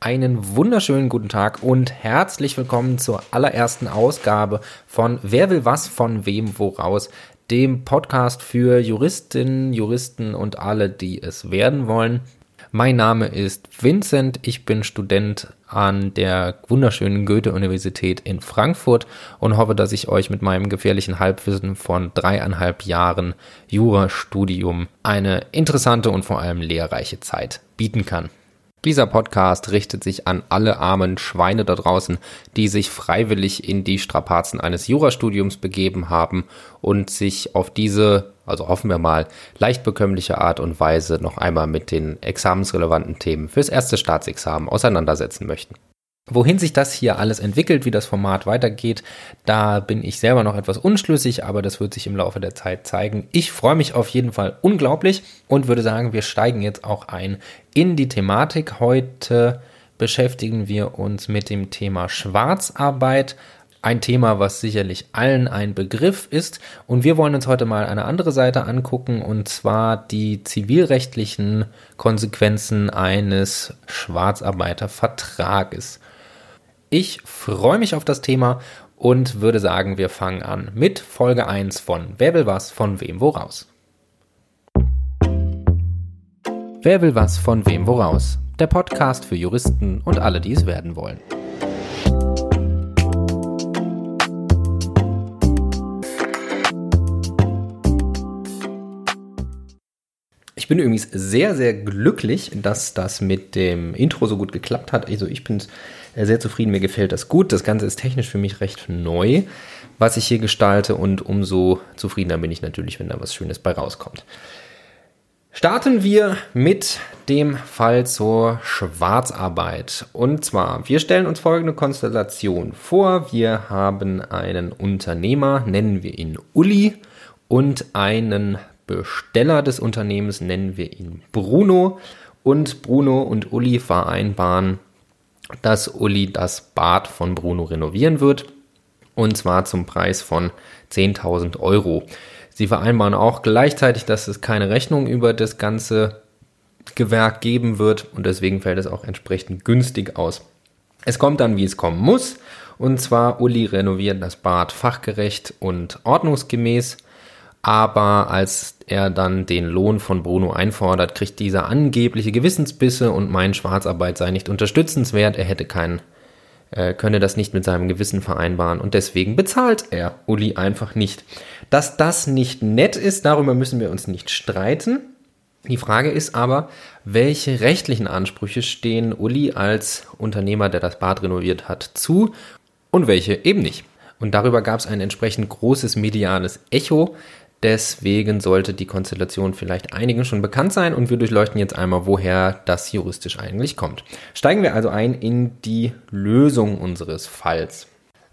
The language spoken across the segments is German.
Einen wunderschönen guten Tag und herzlich willkommen zur allerersten Ausgabe von Wer will was von wem woraus, dem Podcast für Juristinnen, Juristen und alle, die es werden wollen. Mein Name ist Vincent, ich bin Student an der wunderschönen Goethe-Universität in Frankfurt und hoffe, dass ich euch mit meinem gefährlichen Halbwissen von dreieinhalb Jahren Jurastudium eine interessante und vor allem lehrreiche Zeit bieten kann. Dieser Podcast richtet sich an alle armen Schweine da draußen, die sich freiwillig in die Strapazen eines Jurastudiums begeben haben und sich auf diese, also hoffen wir mal, leicht bekömmliche Art und Weise noch einmal mit den examensrelevanten Themen fürs erste Staatsexamen auseinandersetzen möchten. Wohin sich das hier alles entwickelt, wie das Format weitergeht, da bin ich selber noch etwas unschlüssig, aber das wird sich im Laufe der Zeit zeigen. Ich freue mich auf jeden Fall unglaublich und würde sagen, wir steigen jetzt auch ein in die Thematik. Heute beschäftigen wir uns mit dem Thema Schwarzarbeit. Ein Thema, was sicherlich allen ein Begriff ist. Und wir wollen uns heute mal eine andere Seite angucken, und zwar die zivilrechtlichen Konsequenzen eines Schwarzarbeitervertrages. Ich freue mich auf das Thema und würde sagen, wir fangen an mit Folge 1 von Wer will was von wem woraus. Wer will was von wem woraus? Der Podcast für Juristen und alle, die es werden wollen. Ich bin übrigens sehr, sehr glücklich, dass das mit dem Intro so gut geklappt hat. Also ich bin äh, sehr zufrieden, mir gefällt das gut. Das Ganze ist technisch für mich recht neu, was ich hier gestalte und umso zufriedener bin ich natürlich, wenn da was Schönes bei rauskommt. Starten wir mit dem Fall zur Schwarzarbeit. Und zwar, wir stellen uns folgende Konstellation vor. Wir haben einen Unternehmer, nennen wir ihn Uli, und einen Besteller des Unternehmens, nennen wir ihn Bruno. Und Bruno und Uli vereinbaren dass Uli das Bad von Bruno renovieren wird. Und zwar zum Preis von 10.000 Euro. Sie vereinbaren auch gleichzeitig, dass es keine Rechnung über das ganze Gewerk geben wird und deswegen fällt es auch entsprechend günstig aus. Es kommt dann, wie es kommen muss. Und zwar Uli renoviert das Bad fachgerecht und ordnungsgemäß aber als er dann den Lohn von Bruno einfordert, kriegt dieser angebliche Gewissensbisse und meint, Schwarzarbeit sei nicht unterstützenswert, er hätte keinen, äh, könne das nicht mit seinem Gewissen vereinbaren und deswegen bezahlt er Uli einfach nicht. Dass das nicht nett ist, darüber müssen wir uns nicht streiten. Die Frage ist aber, welche rechtlichen Ansprüche stehen Uli als Unternehmer, der das Bad renoviert hat, zu und welche eben nicht. Und darüber gab es ein entsprechend großes mediales Echo, Deswegen sollte die Konstellation vielleicht einigen schon bekannt sein und wir durchleuchten jetzt einmal, woher das juristisch eigentlich kommt. Steigen wir also ein in die Lösung unseres Falls.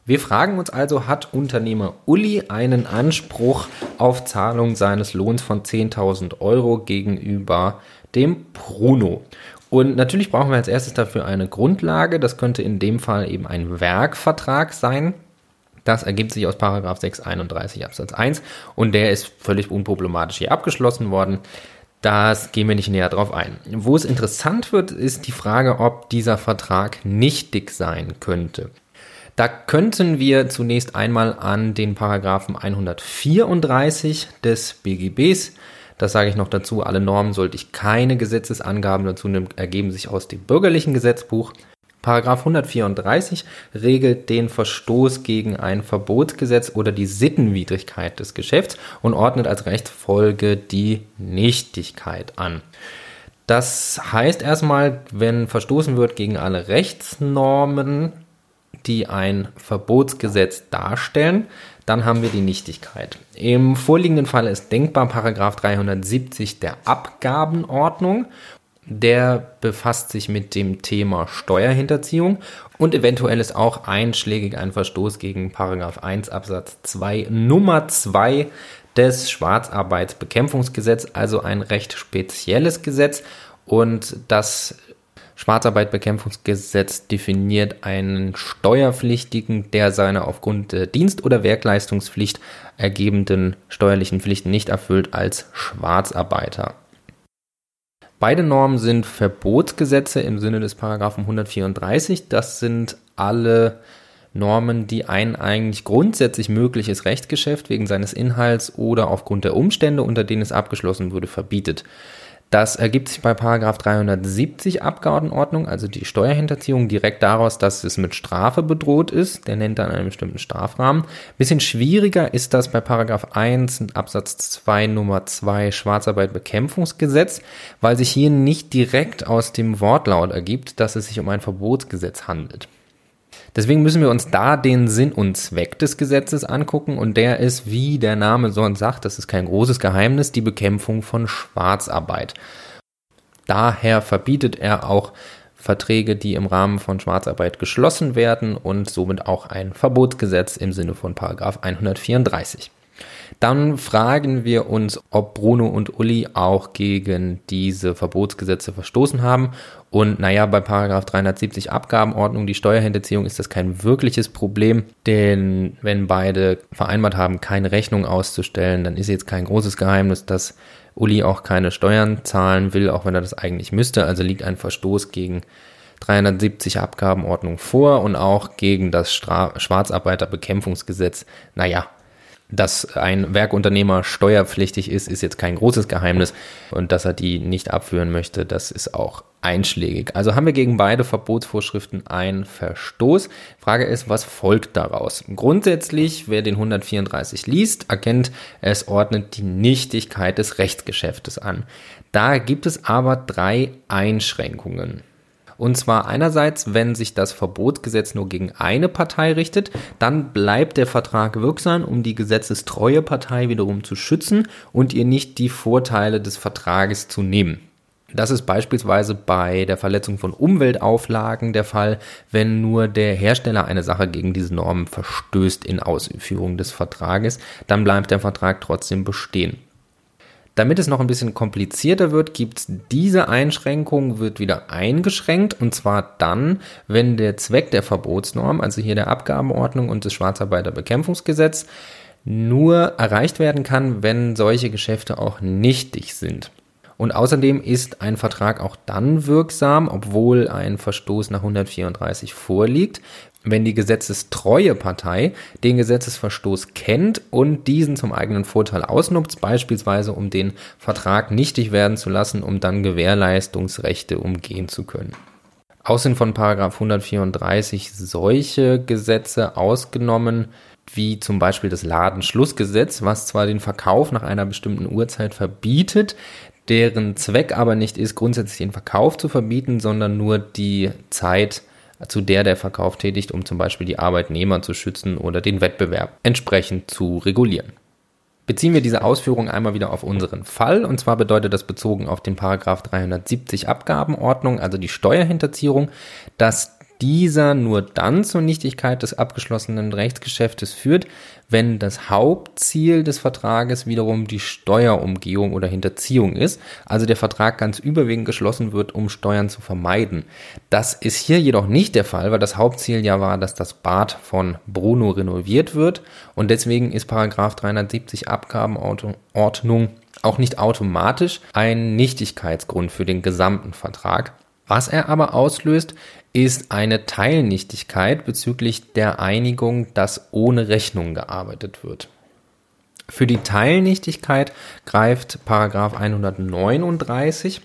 Wir fragen uns also, hat Unternehmer Uli einen Anspruch auf Zahlung seines Lohns von 10.000 Euro gegenüber dem Bruno? Und natürlich brauchen wir als erstes dafür eine Grundlage. Das könnte in dem Fall eben ein Werkvertrag sein. Das ergibt sich aus Paragraph 631 Absatz 1 und der ist völlig unproblematisch hier abgeschlossen worden. Das gehen wir nicht näher drauf ein. Wo es interessant wird, ist die Frage, ob dieser Vertrag nichtig sein könnte. Da könnten wir zunächst einmal an den Paragraphen 134 des BGBs, das sage ich noch dazu, alle Normen sollte ich keine Gesetzesangaben dazu nehmen, ergeben sich aus dem bürgerlichen Gesetzbuch. Paragraph 134 regelt den Verstoß gegen ein Verbotsgesetz oder die Sittenwidrigkeit des Geschäfts und ordnet als Rechtsfolge die Nichtigkeit an. Das heißt erstmal, wenn verstoßen wird gegen alle Rechtsnormen, die ein Verbotsgesetz darstellen, dann haben wir die Nichtigkeit. Im vorliegenden Fall ist denkbar Paragraph 370 der Abgabenordnung der befasst sich mit dem Thema Steuerhinterziehung und eventuell ist auch einschlägig ein Verstoß gegen Paragraph 1 Absatz 2 Nummer 2 des Schwarzarbeitsbekämpfungsgesetz, also ein recht spezielles Gesetz und das Schwarzarbeitbekämpfungsgesetz definiert einen Steuerpflichtigen, der seine aufgrund der Dienst- oder Werkleistungspflicht ergebenden steuerlichen Pflichten nicht erfüllt, als Schwarzarbeiter. Beide Normen sind Verbotsgesetze im Sinne des Paragraphen 134. Das sind alle Normen, die ein eigentlich grundsätzlich mögliches Rechtsgeschäft wegen seines Inhalts oder aufgrund der Umstände, unter denen es abgeschlossen wurde, verbietet. Das ergibt sich bei Paragraph 370 Abgabenordnung, also die Steuerhinterziehung, direkt daraus, dass es mit Strafe bedroht ist. Der nennt dann einen bestimmten Strafrahmen. Bisschen schwieriger ist das bei Paragraph 1 Absatz 2 Nummer 2 Schwarzarbeitbekämpfungsgesetz, weil sich hier nicht direkt aus dem Wortlaut ergibt, dass es sich um ein Verbotsgesetz handelt. Deswegen müssen wir uns da den Sinn und Zweck des Gesetzes angucken und der ist, wie der Name sonst sagt, das ist kein großes Geheimnis, die Bekämpfung von Schwarzarbeit. Daher verbietet er auch Verträge, die im Rahmen von Schwarzarbeit geschlossen werden und somit auch ein Verbotsgesetz im Sinne von Paragraph 134. Dann fragen wir uns, ob Bruno und Uli auch gegen diese Verbotsgesetze verstoßen haben. Und naja, bei Paragraph 370 Abgabenordnung, die Steuerhinterziehung, ist das kein wirkliches Problem, denn wenn beide vereinbart haben, keine Rechnung auszustellen, dann ist jetzt kein großes Geheimnis, dass Uli auch keine Steuern zahlen will, auch wenn er das eigentlich müsste. Also liegt ein Verstoß gegen 370 Abgabenordnung vor und auch gegen das Stra Schwarzarbeiterbekämpfungsgesetz. Naja, dass ein Werkunternehmer steuerpflichtig ist, ist jetzt kein großes Geheimnis. Und dass er die nicht abführen möchte, das ist auch einschlägig. Also haben wir gegen beide Verbotsvorschriften einen Verstoß. Frage ist, was folgt daraus? Grundsätzlich, wer den 134 liest, erkennt, es ordnet die Nichtigkeit des Rechtsgeschäftes an. Da gibt es aber drei Einschränkungen. Und zwar einerseits, wenn sich das Verbotsgesetz nur gegen eine Partei richtet, dann bleibt der Vertrag wirksam, um die gesetzestreue Partei wiederum zu schützen und ihr nicht die Vorteile des Vertrages zu nehmen. Das ist beispielsweise bei der Verletzung von Umweltauflagen der Fall, wenn nur der Hersteller eine Sache gegen diese Normen verstößt in Ausführung des Vertrages, dann bleibt der Vertrag trotzdem bestehen. Damit es noch ein bisschen komplizierter wird, gibt es diese Einschränkung, wird wieder eingeschränkt und zwar dann, wenn der Zweck der Verbotsnorm, also hier der Abgabenordnung und des Schwarzarbeiterbekämpfungsgesetz, nur erreicht werden kann, wenn solche Geschäfte auch nichtig sind. Und außerdem ist ein Vertrag auch dann wirksam, obwohl ein Verstoß nach 134 vorliegt, wenn die gesetzestreue Partei den Gesetzesverstoß kennt und diesen zum eigenen Vorteil ausnutzt, beispielsweise um den Vertrag nichtig werden zu lassen, um dann Gewährleistungsrechte umgehen zu können. Außerdem von Paragraph 134 solche Gesetze ausgenommen, wie zum Beispiel das Ladenschlussgesetz, was zwar den Verkauf nach einer bestimmten Uhrzeit verbietet, deren Zweck aber nicht ist, grundsätzlich den Verkauf zu verbieten, sondern nur die Zeit zu der der Verkauf tätigt, um zum Beispiel die Arbeitnehmer zu schützen oder den Wettbewerb entsprechend zu regulieren. Beziehen wir diese Ausführung einmal wieder auf unseren Fall, und zwar bedeutet das bezogen auf den Paragraph 370 Abgabenordnung, also die Steuerhinterziehung, dass dieser nur dann zur Nichtigkeit des abgeschlossenen Rechtsgeschäftes führt, wenn das Hauptziel des Vertrages wiederum die Steuerumgehung oder Hinterziehung ist, also der Vertrag ganz überwiegend geschlossen wird, um Steuern zu vermeiden. Das ist hier jedoch nicht der Fall, weil das Hauptziel ja war, dass das Bad von Bruno renoviert wird und deswegen ist Paragraph 370 Abgabenordnung auch nicht automatisch ein Nichtigkeitsgrund für den gesamten Vertrag. Was er aber auslöst, ist eine Teilnichtigkeit bezüglich der Einigung, dass ohne Rechnung gearbeitet wird. Für die Teilnichtigkeit greift Paragraph 139,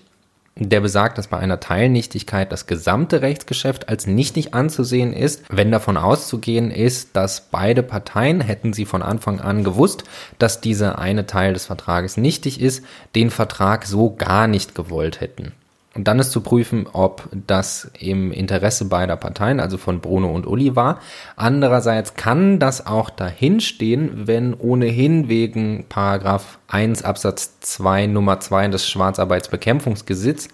der besagt, dass bei einer Teilnichtigkeit das gesamte Rechtsgeschäft als nichtig anzusehen ist, wenn davon auszugehen ist, dass beide Parteien, hätten sie von Anfang an gewusst, dass dieser eine Teil des Vertrages nichtig ist, den Vertrag so gar nicht gewollt hätten. Und dann ist zu prüfen, ob das im Interesse beider Parteien, also von Bruno und Uli war. Andererseits kann das auch dahinstehen, wenn ohnehin wegen Paragraph 1 Absatz 2 Nummer 2 des Schwarzarbeitsbekämpfungsgesetzes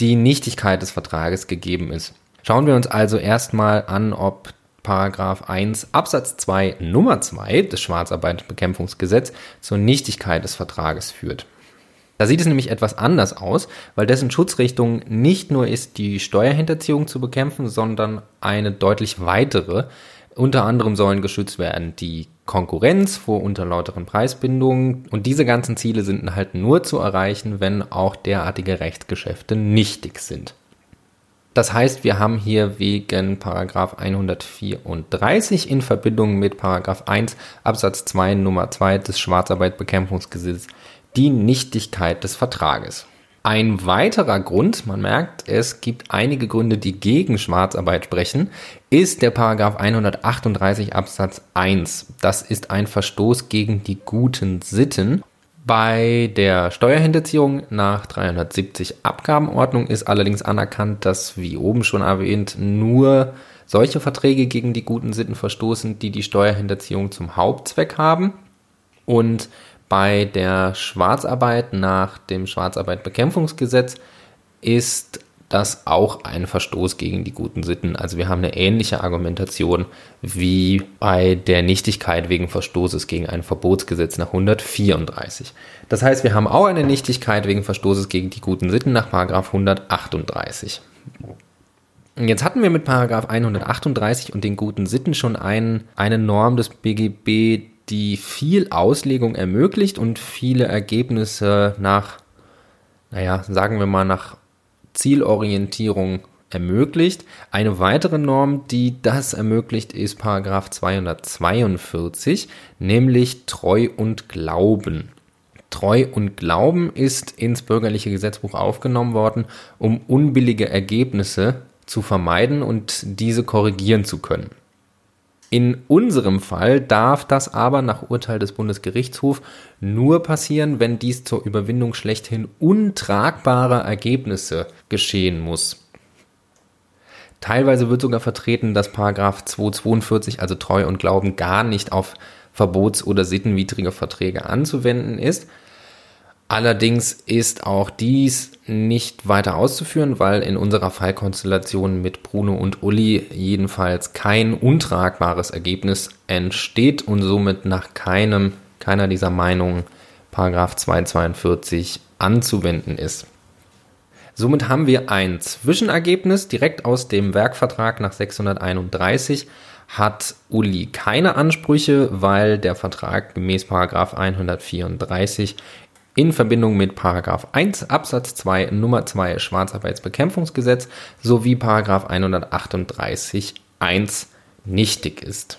die Nichtigkeit des Vertrages gegeben ist. Schauen wir uns also erstmal an, ob Paragraph 1 Absatz 2 Nummer 2 des Schwarzarbeitsbekämpfungsgesetzes zur Nichtigkeit des Vertrages führt. Da sieht es nämlich etwas anders aus, weil dessen Schutzrichtung nicht nur ist, die Steuerhinterziehung zu bekämpfen, sondern eine deutlich weitere, Unter anderem sollen geschützt werden die Konkurrenz vor unterlauteren Preisbindungen und diese ganzen Ziele sind halt nur zu erreichen, wenn auch derartige Rechtsgeschäfte nichtig sind. Das heißt, wir haben hier wegen Paragraph 134 in Verbindung mit Paragraph 1 Absatz 2 Nummer 2 des Schwarzarbeitbekämpfungsgesetzes die Nichtigkeit des Vertrages. Ein weiterer Grund, man merkt, es gibt einige Gründe, die gegen Schwarzarbeit sprechen, ist der Paragraph 138 Absatz 1. Das ist ein Verstoß gegen die guten Sitten. Bei der Steuerhinterziehung nach 370 Abgabenordnung ist allerdings anerkannt, dass, wie oben schon erwähnt, nur solche Verträge gegen die guten Sitten verstoßen, die die Steuerhinterziehung zum Hauptzweck haben. Und bei der Schwarzarbeit nach dem Schwarzarbeitbekämpfungsgesetz ist das auch ein Verstoß gegen die guten Sitten. Also wir haben eine ähnliche Argumentation wie bei der Nichtigkeit wegen Verstoßes gegen ein Verbotsgesetz nach 134. Das heißt, wir haben auch eine Nichtigkeit wegen Verstoßes gegen die guten Sitten nach 138. Jetzt hatten wir mit 138 und den guten Sitten schon ein, eine Norm des BGB, die viel Auslegung ermöglicht und viele Ergebnisse nach, naja, sagen wir mal, nach Zielorientierung ermöglicht. Eine weitere Norm, die das ermöglicht, ist Paragraph 242, nämlich Treu und Glauben. Treu und Glauben ist ins bürgerliche Gesetzbuch aufgenommen worden, um unbillige Ergebnisse zu vermeiden und diese korrigieren zu können. In unserem Fall darf das aber nach Urteil des Bundesgerichtshofs nur passieren, wenn dies zur Überwindung schlechthin untragbarer Ergebnisse geschehen muss. Teilweise wird sogar vertreten, dass Paragraph 242, also Treu und Glauben, gar nicht auf verbots- oder sittenwidrige Verträge anzuwenden ist. Allerdings ist auch dies nicht weiter auszuführen, weil in unserer Fallkonstellation mit Bruno und Uli jedenfalls kein untragbares Ergebnis entsteht und somit nach keinem, keiner dieser Meinungen Paragraph 242 anzuwenden ist. Somit haben wir ein Zwischenergebnis direkt aus dem Werkvertrag nach 631 hat Uli keine Ansprüche, weil der Vertrag gemäß Paragraph 134 in Verbindung mit Paragraph 1 Absatz 2 Nummer 2 Schwarzarbeitsbekämpfungsgesetz sowie Paragraph 138 1 nichtig ist.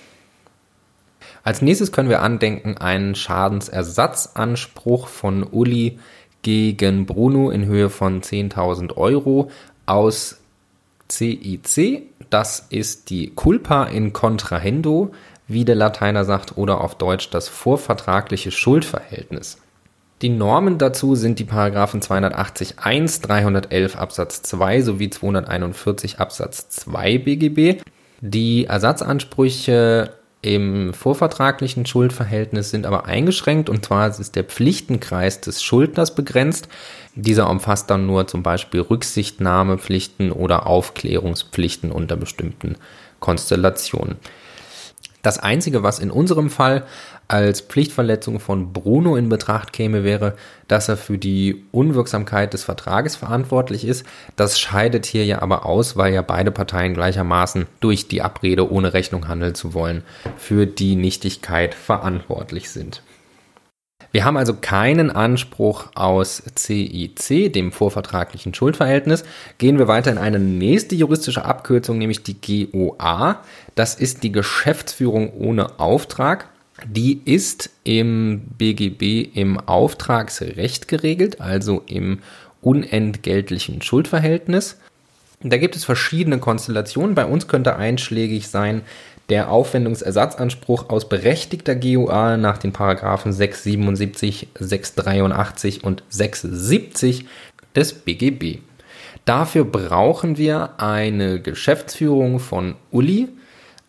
Als nächstes können wir andenken einen Schadensersatzanspruch von Uli gegen Bruno in Höhe von 10.000 Euro aus CIC. Das ist die Culpa in Contrahendo, wie der Lateiner sagt, oder auf Deutsch das vorvertragliche Schuldverhältnis. Die Normen dazu sind die Paragraphen 280 1, 311 Absatz 2 sowie 241 Absatz 2 BGB. Die Ersatzansprüche im vorvertraglichen Schuldverhältnis sind aber eingeschränkt und zwar ist der Pflichtenkreis des Schuldners begrenzt. Dieser umfasst dann nur zum Beispiel Rücksichtnahmepflichten oder Aufklärungspflichten unter bestimmten Konstellationen. Das Einzige, was in unserem Fall als Pflichtverletzung von Bruno in Betracht käme, wäre, dass er für die Unwirksamkeit des Vertrages verantwortlich ist. Das scheidet hier ja aber aus, weil ja beide Parteien gleichermaßen durch die Abrede ohne Rechnung handeln zu wollen für die Nichtigkeit verantwortlich sind. Wir haben also keinen Anspruch aus CIC, dem vorvertraglichen Schuldverhältnis. Gehen wir weiter in eine nächste juristische Abkürzung, nämlich die GOA. Das ist die Geschäftsführung ohne Auftrag. Die ist im BGB im Auftragsrecht geregelt, also im unentgeltlichen Schuldverhältnis. Da gibt es verschiedene Konstellationen. Bei uns könnte einschlägig sein, der Aufwendungsersatzanspruch aus berechtigter GUA nach den Paragraphen 677, 683 und 670 des BGB. Dafür brauchen wir eine Geschäftsführung von Uli,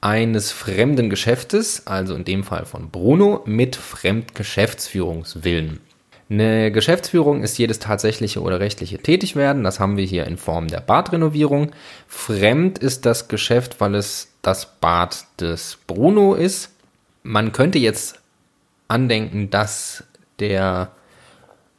eines fremden Geschäftes, also in dem Fall von Bruno, mit Fremdgeschäftsführungswillen. Eine Geschäftsführung ist jedes tatsächliche oder rechtliche Tätigwerden. Das haben wir hier in Form der Badrenovierung. Fremd ist das Geschäft, weil es das Bad des Bruno ist. Man könnte jetzt andenken, dass der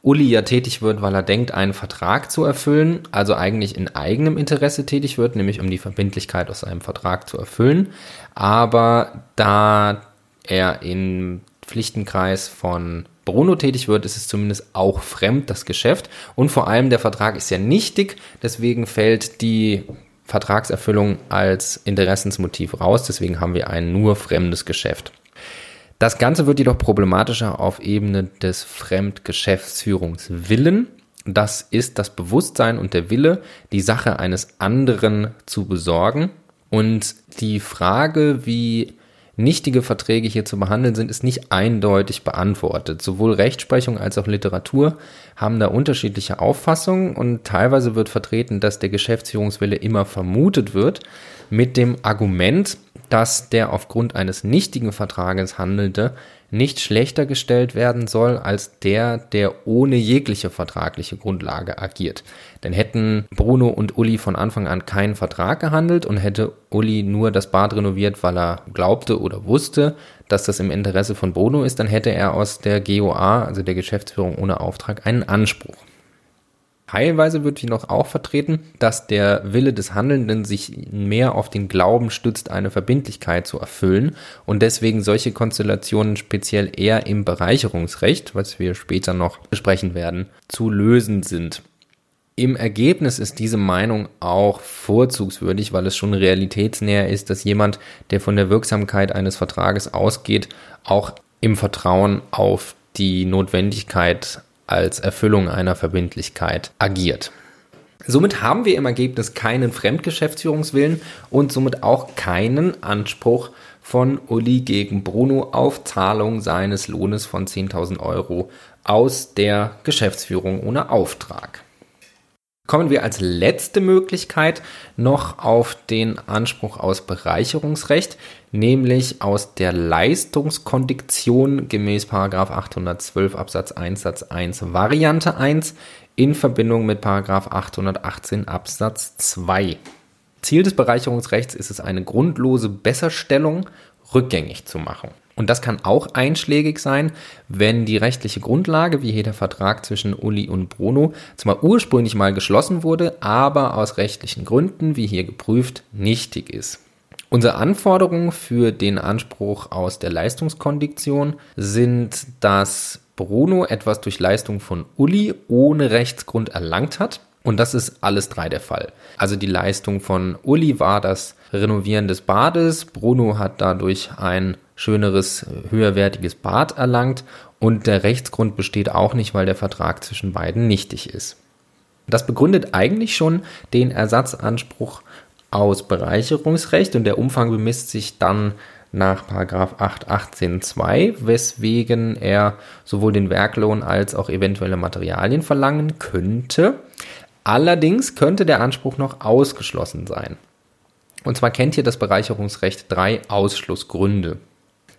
Uli ja tätig wird, weil er denkt, einen Vertrag zu erfüllen, also eigentlich in eigenem Interesse tätig wird, nämlich um die Verbindlichkeit aus seinem Vertrag zu erfüllen. Aber da er im Pflichtenkreis von Bruno tätig wird, ist es zumindest auch fremd, das Geschäft. Und vor allem der Vertrag ist ja nichtig, deswegen fällt die Vertragserfüllung als Interessensmotiv raus. Deswegen haben wir ein nur fremdes Geschäft. Das Ganze wird jedoch problematischer auf Ebene des Fremdgeschäftsführungswillen. Das ist das Bewusstsein und der Wille, die Sache eines anderen zu besorgen. Und die Frage, wie nichtige Verträge hier zu behandeln sind, ist nicht eindeutig beantwortet. Sowohl Rechtsprechung als auch Literatur haben da unterschiedliche Auffassungen und teilweise wird vertreten, dass der Geschäftsführungswille immer vermutet wird, mit dem Argument, dass der aufgrund eines nichtigen Vertrages handelte nicht schlechter gestellt werden soll als der, der ohne jegliche vertragliche Grundlage agiert. Denn hätten Bruno und Uli von Anfang an keinen Vertrag gehandelt und hätte Uli nur das Bad renoviert, weil er glaubte oder wusste, dass das im Interesse von Bruno ist, dann hätte er aus der GOA, also der Geschäftsführung ohne Auftrag, einen Anspruch. Teilweise wird noch auch vertreten, dass der Wille des Handelnden sich mehr auf den Glauben stützt, eine Verbindlichkeit zu erfüllen und deswegen solche Konstellationen speziell eher im Bereicherungsrecht, was wir später noch besprechen werden, zu lösen sind. Im Ergebnis ist diese Meinung auch vorzugswürdig, weil es schon realitätsnäher ist, dass jemand, der von der Wirksamkeit eines Vertrages ausgeht, auch im Vertrauen auf die Notwendigkeit als Erfüllung einer Verbindlichkeit agiert. Somit haben wir im Ergebnis keinen Fremdgeschäftsführungswillen und somit auch keinen Anspruch von Uli gegen Bruno auf Zahlung seines Lohnes von 10.000 Euro aus der Geschäftsführung ohne Auftrag. Kommen wir als letzte Möglichkeit noch auf den Anspruch aus Bereicherungsrecht, nämlich aus der Leistungskondition gemäß 812 Absatz 1 Satz 1 Variante 1 in Verbindung mit 818 Absatz 2. Ziel des Bereicherungsrechts ist es, eine grundlose Besserstellung rückgängig zu machen. Und das kann auch einschlägig sein, wenn die rechtliche Grundlage, wie hier der Vertrag zwischen Uli und Bruno, zwar ursprünglich mal geschlossen wurde, aber aus rechtlichen Gründen, wie hier geprüft, nichtig ist. Unsere Anforderungen für den Anspruch aus der Leistungskondition sind, dass Bruno etwas durch Leistung von Uli ohne Rechtsgrund erlangt hat. Und das ist alles drei der Fall. Also die Leistung von Uli war das Renovieren des Bades. Bruno hat dadurch ein schöneres, höherwertiges Bad erlangt und der Rechtsgrund besteht auch nicht, weil der Vertrag zwischen beiden nichtig ist. Das begründet eigentlich schon den Ersatzanspruch aus Bereicherungsrecht und der Umfang bemisst sich dann nach 818.2, weswegen er sowohl den Werklohn als auch eventuelle Materialien verlangen könnte. Allerdings könnte der Anspruch noch ausgeschlossen sein. Und zwar kennt hier das Bereicherungsrecht drei Ausschlussgründe.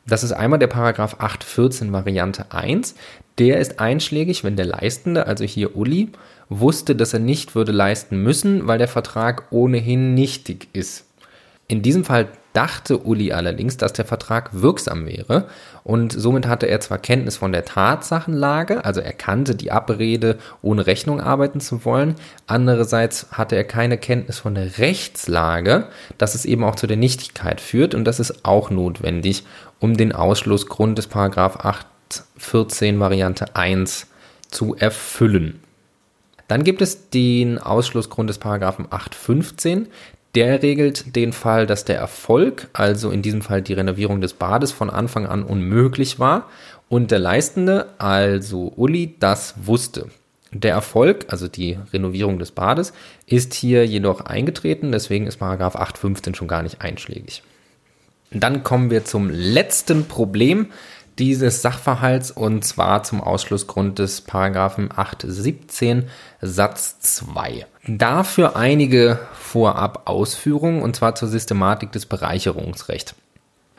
Das ist einmal der Paragraph 814 Variante 1. Der ist einschlägig, wenn der Leistende, also hier Uli, wusste, dass er nicht würde leisten müssen, weil der Vertrag ohnehin nichtig ist. In diesem Fall dachte Uli allerdings, dass der Vertrag wirksam wäre. Und somit hatte er zwar Kenntnis von der Tatsachenlage, also er kannte die Abrede, ohne Rechnung arbeiten zu wollen, andererseits hatte er keine Kenntnis von der Rechtslage, dass es eben auch zu der Nichtigkeit führt. Und das ist auch notwendig, um den Ausschlussgrund des Paragraph 814 Variante 1 zu erfüllen. Dann gibt es den Ausschlussgrund des Paragraphen 815, der regelt den Fall, dass der Erfolg, also in diesem Fall die Renovierung des Bades, von Anfang an unmöglich war und der Leistende, also Uli, das wusste. Der Erfolg, also die Renovierung des Bades, ist hier jedoch eingetreten, deswegen ist Paragraph 815 schon gar nicht einschlägig. Dann kommen wir zum letzten Problem dieses Sachverhalts und zwar zum Ausschlussgrund des Paragraphen 817 Satz 2. Dafür einige vorab Ausführungen und zwar zur Systematik des Bereicherungsrechts.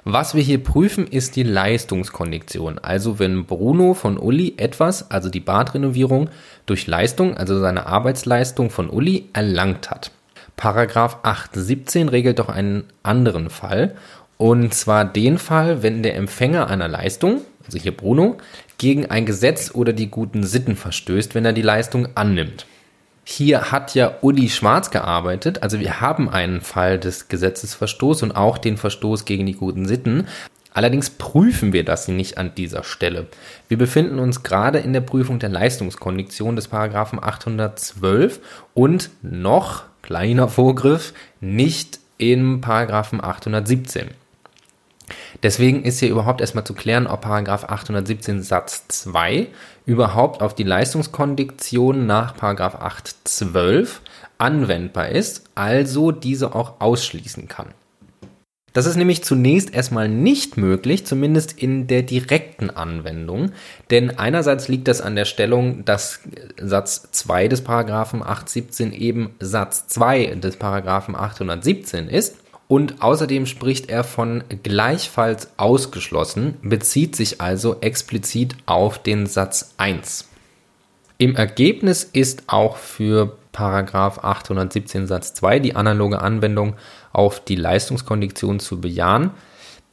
Was wir hier prüfen, ist die Leistungskondition. Also wenn Bruno von Uli etwas, also die Badrenovierung, durch Leistung, also seine Arbeitsleistung von Uli, erlangt hat. Paragraph 817 regelt doch einen anderen Fall. Und zwar den Fall, wenn der Empfänger einer Leistung, also hier Bruno, gegen ein Gesetz oder die guten Sitten verstößt, wenn er die Leistung annimmt. Hier hat ja Uli Schwarz gearbeitet, also wir haben einen Fall des Gesetzesverstoßes und auch den Verstoß gegen die guten Sitten. Allerdings prüfen wir das nicht an dieser Stelle. Wir befinden uns gerade in der Prüfung der Leistungskondition des Paragraphen 812 und noch, kleiner Vorgriff, nicht im Paragraphen 817. Deswegen ist hier überhaupt erstmal zu klären, ob Paragraph 817 Satz 2 überhaupt auf die Leistungskondition nach Paragraph 812 anwendbar ist, also diese auch ausschließen kann. Das ist nämlich zunächst erstmal nicht möglich, zumindest in der direkten Anwendung, denn einerseits liegt das an der Stellung, dass Satz 2 des Paragraphen 817 eben Satz 2 des Paragraphen 817 ist und außerdem spricht er von gleichfalls ausgeschlossen, bezieht sich also explizit auf den Satz 1. Im Ergebnis ist auch für Paragraph 817 Satz 2 die analoge Anwendung auf die Leistungskondition zu bejahen.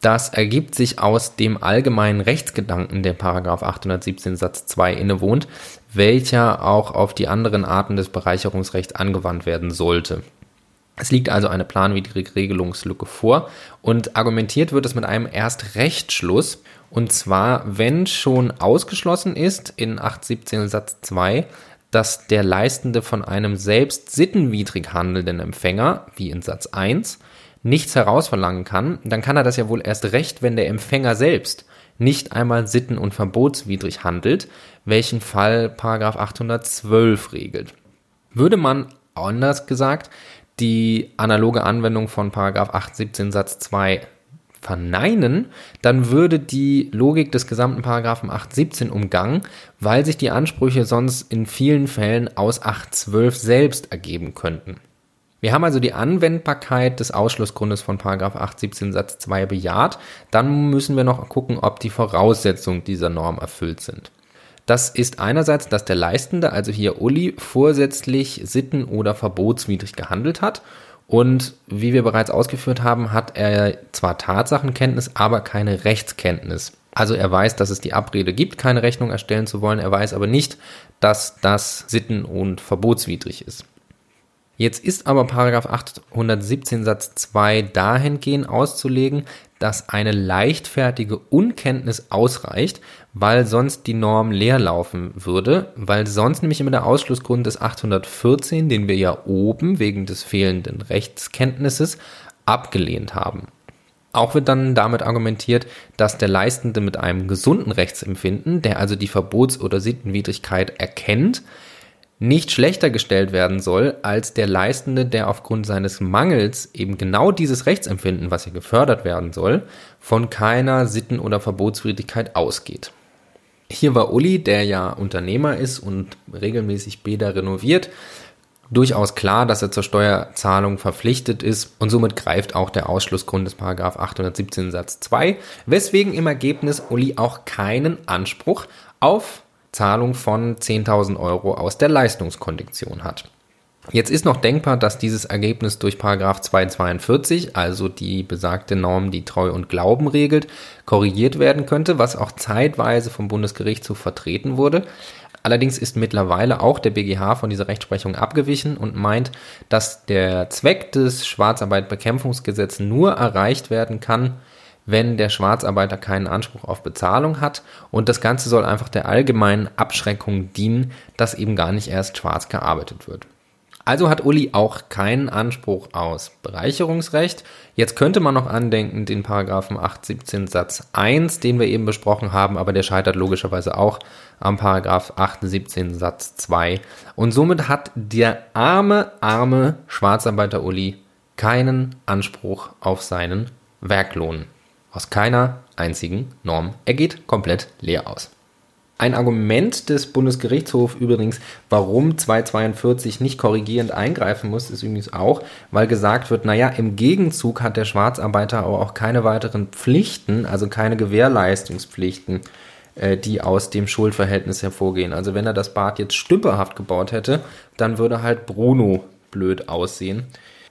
Das ergibt sich aus dem allgemeinen Rechtsgedanken, der Paragraph 817 Satz 2 innewohnt, welcher auch auf die anderen Arten des Bereicherungsrechts angewandt werden sollte. Es liegt also eine planwidrige Regelungslücke vor und argumentiert wird es mit einem Erstrechtsschluss. Und zwar, wenn schon ausgeschlossen ist in 817 Satz 2, dass der Leistende von einem selbst sittenwidrig handelnden Empfänger, wie in Satz 1, nichts herausverlangen kann, dann kann er das ja wohl erst recht, wenn der Empfänger selbst nicht einmal sitten- und verbotswidrig handelt, welchen Fall 812 regelt. Würde man anders gesagt die analoge Anwendung von 817 Satz 2 verneinen, dann würde die Logik des gesamten Paragraphen 817 umgangen, weil sich die Ansprüche sonst in vielen Fällen aus 812 selbst ergeben könnten. Wir haben also die Anwendbarkeit des Ausschlussgrundes von 817 Satz 2 bejaht, dann müssen wir noch gucken, ob die Voraussetzungen dieser Norm erfüllt sind. Das ist einerseits, dass der Leistende, also hier Uli, vorsätzlich sitten- oder verbotswidrig gehandelt hat. Und wie wir bereits ausgeführt haben, hat er zwar Tatsachenkenntnis, aber keine Rechtskenntnis. Also er weiß, dass es die Abrede gibt, keine Rechnung erstellen zu wollen. Er weiß aber nicht, dass das sitten- und verbotswidrig ist. Jetzt ist aber Paragraph 817 Satz 2 dahingehend auszulegen, dass eine leichtfertige Unkenntnis ausreicht, weil sonst die Norm leer laufen würde, weil sonst nämlich immer der Ausschlussgrund des 814, den wir ja oben wegen des fehlenden Rechtskenntnisses abgelehnt haben. Auch wird dann damit argumentiert, dass der Leistende mit einem gesunden Rechtsempfinden, der also die Verbots- oder Sittenwidrigkeit erkennt, nicht schlechter gestellt werden soll als der Leistende, der aufgrund seines Mangels eben genau dieses Rechtsempfinden, was hier gefördert werden soll, von keiner Sitten- oder Verbotswidrigkeit ausgeht. Hier war Uli, der ja Unternehmer ist und regelmäßig Bäder renoviert, durchaus klar, dass er zur Steuerzahlung verpflichtet ist und somit greift auch der Ausschlussgrund des 817 Satz 2, weswegen im Ergebnis Uli auch keinen Anspruch auf Zahlung von 10.000 Euro aus der Leistungskondition hat. Jetzt ist noch denkbar, dass dieses Ergebnis durch 242, also die besagte Norm, die Treu und Glauben regelt, korrigiert werden könnte, was auch zeitweise vom Bundesgerichtshof vertreten wurde. Allerdings ist mittlerweile auch der BGH von dieser Rechtsprechung abgewichen und meint, dass der Zweck des Schwarzarbeitbekämpfungsgesetzes nur erreicht werden kann, wenn der Schwarzarbeiter keinen Anspruch auf Bezahlung hat. Und das Ganze soll einfach der allgemeinen Abschreckung dienen, dass eben gar nicht erst schwarz gearbeitet wird. Also hat Uli auch keinen Anspruch aus Bereicherungsrecht. Jetzt könnte man noch andenken den Paragraphen 817 Satz 1, den wir eben besprochen haben, aber der scheitert logischerweise auch am Paragraph 817 Satz 2. Und somit hat der arme, arme Schwarzarbeiter Uli keinen Anspruch auf seinen Werklohn aus keiner einzigen Norm. Er geht komplett leer aus. Ein Argument des Bundesgerichtshofs übrigens, warum 242 nicht korrigierend eingreifen muss, ist übrigens auch, weil gesagt wird, naja, im Gegenzug hat der Schwarzarbeiter aber auch keine weiteren Pflichten, also keine Gewährleistungspflichten, äh, die aus dem Schuldverhältnis hervorgehen. Also wenn er das Bad jetzt stümperhaft gebaut hätte, dann würde halt Bruno blöd aussehen.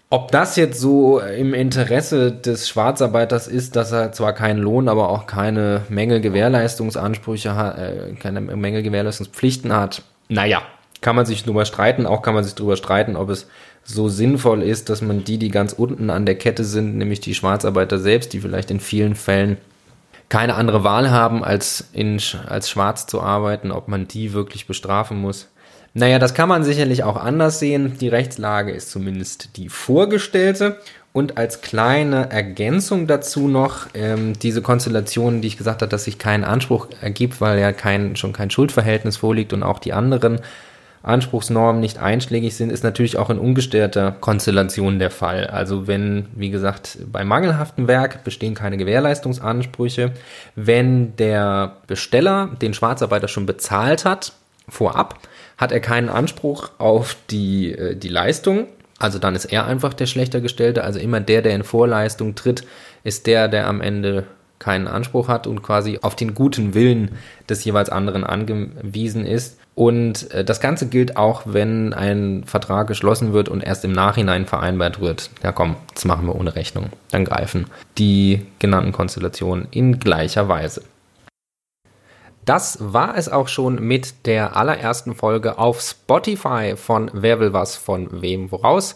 Ob das jetzt so im Interesse des Schwarzarbeiters ist, dass er zwar keinen Lohn, aber auch keine Mängelgewährleistungsansprüche hat, äh, keine Mängelgewährleistungspflichten hat, naja, kann man sich drüber streiten. Auch kann man sich drüber streiten, ob es so sinnvoll ist, dass man die, die ganz unten an der Kette sind, nämlich die Schwarzarbeiter selbst, die vielleicht in vielen Fällen keine andere Wahl haben, als, in, als schwarz zu arbeiten, ob man die wirklich bestrafen muss. Naja, das kann man sicherlich auch anders sehen. Die Rechtslage ist zumindest die vorgestellte. Und als kleine Ergänzung dazu noch ähm, diese Konstellation, die ich gesagt habe, dass sich kein Anspruch ergibt, weil ja kein, schon kein Schuldverhältnis vorliegt und auch die anderen Anspruchsnormen nicht einschlägig sind, ist natürlich auch in ungestörter Konstellation der Fall. Also wenn, wie gesagt, bei mangelhaftem Werk bestehen keine Gewährleistungsansprüche, wenn der Besteller den Schwarzarbeiter schon bezahlt hat, vorab, hat er keinen Anspruch auf die, äh, die Leistung. Also dann ist er einfach der schlechter Gestellte. Also immer der, der in Vorleistung tritt, ist der, der am Ende keinen Anspruch hat und quasi auf den guten Willen des jeweils anderen angewiesen ist. Und äh, das Ganze gilt auch, wenn ein Vertrag geschlossen wird und erst im Nachhinein vereinbart wird. Ja komm, das machen wir ohne Rechnung. Dann greifen die genannten Konstellationen in gleicher Weise. Das war es auch schon mit der allerersten Folge auf Spotify von Wer will was von wem woraus.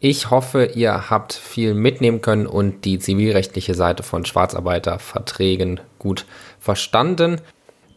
Ich hoffe, ihr habt viel mitnehmen können und die zivilrechtliche Seite von Schwarzarbeiterverträgen gut verstanden.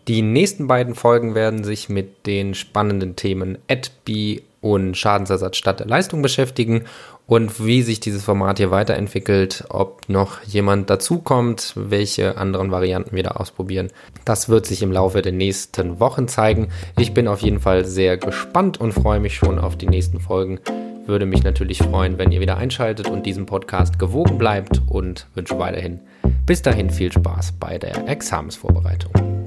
Die nächsten beiden Folgen werden sich mit den spannenden Themen AdBi und Schadensersatz statt der Leistung beschäftigen und wie sich dieses Format hier weiterentwickelt, ob noch jemand dazukommt, welche anderen Varianten wir da ausprobieren. Das wird sich im Laufe der nächsten Wochen zeigen. Ich bin auf jeden Fall sehr gespannt und freue mich schon auf die nächsten Folgen. Würde mich natürlich freuen, wenn ihr wieder einschaltet und diesem Podcast gewogen bleibt und wünsche weiterhin bis dahin viel Spaß bei der Examensvorbereitung.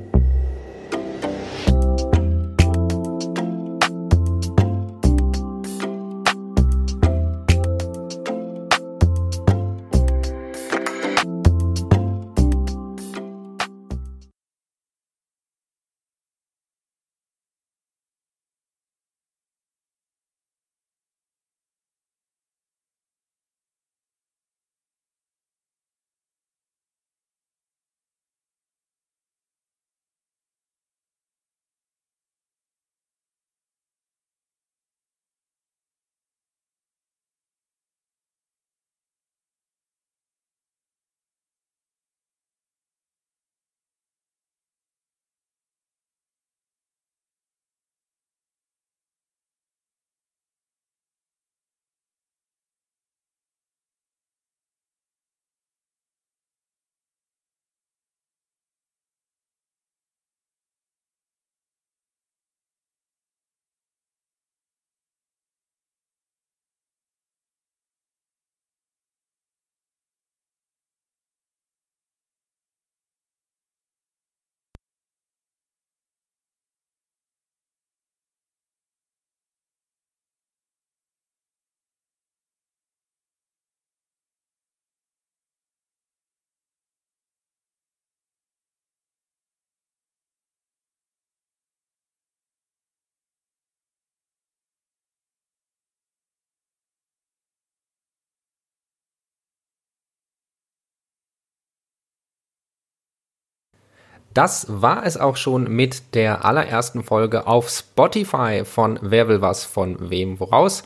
Das war es auch schon mit der allerersten Folge auf Spotify von Wer will was von wem woraus.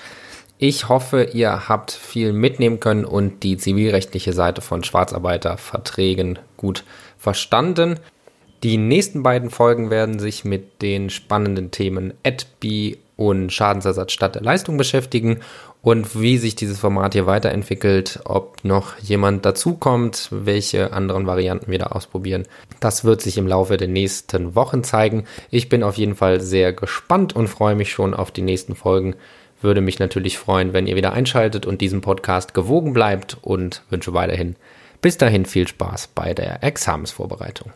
Ich hoffe, ihr habt viel mitnehmen können und die zivilrechtliche Seite von Schwarzarbeiterverträgen gut verstanden. Die nächsten beiden Folgen werden sich mit den spannenden Themen AdBi und Schadensersatz statt der Leistung beschäftigen und wie sich dieses Format hier weiterentwickelt, ob noch jemand dazukommt, welche anderen Varianten wir da ausprobieren. Das wird sich im Laufe der nächsten Wochen zeigen. Ich bin auf jeden Fall sehr gespannt und freue mich schon auf die nächsten Folgen. Würde mich natürlich freuen, wenn ihr wieder einschaltet und diesem Podcast gewogen bleibt und wünsche weiterhin bis dahin viel Spaß bei der Examensvorbereitung.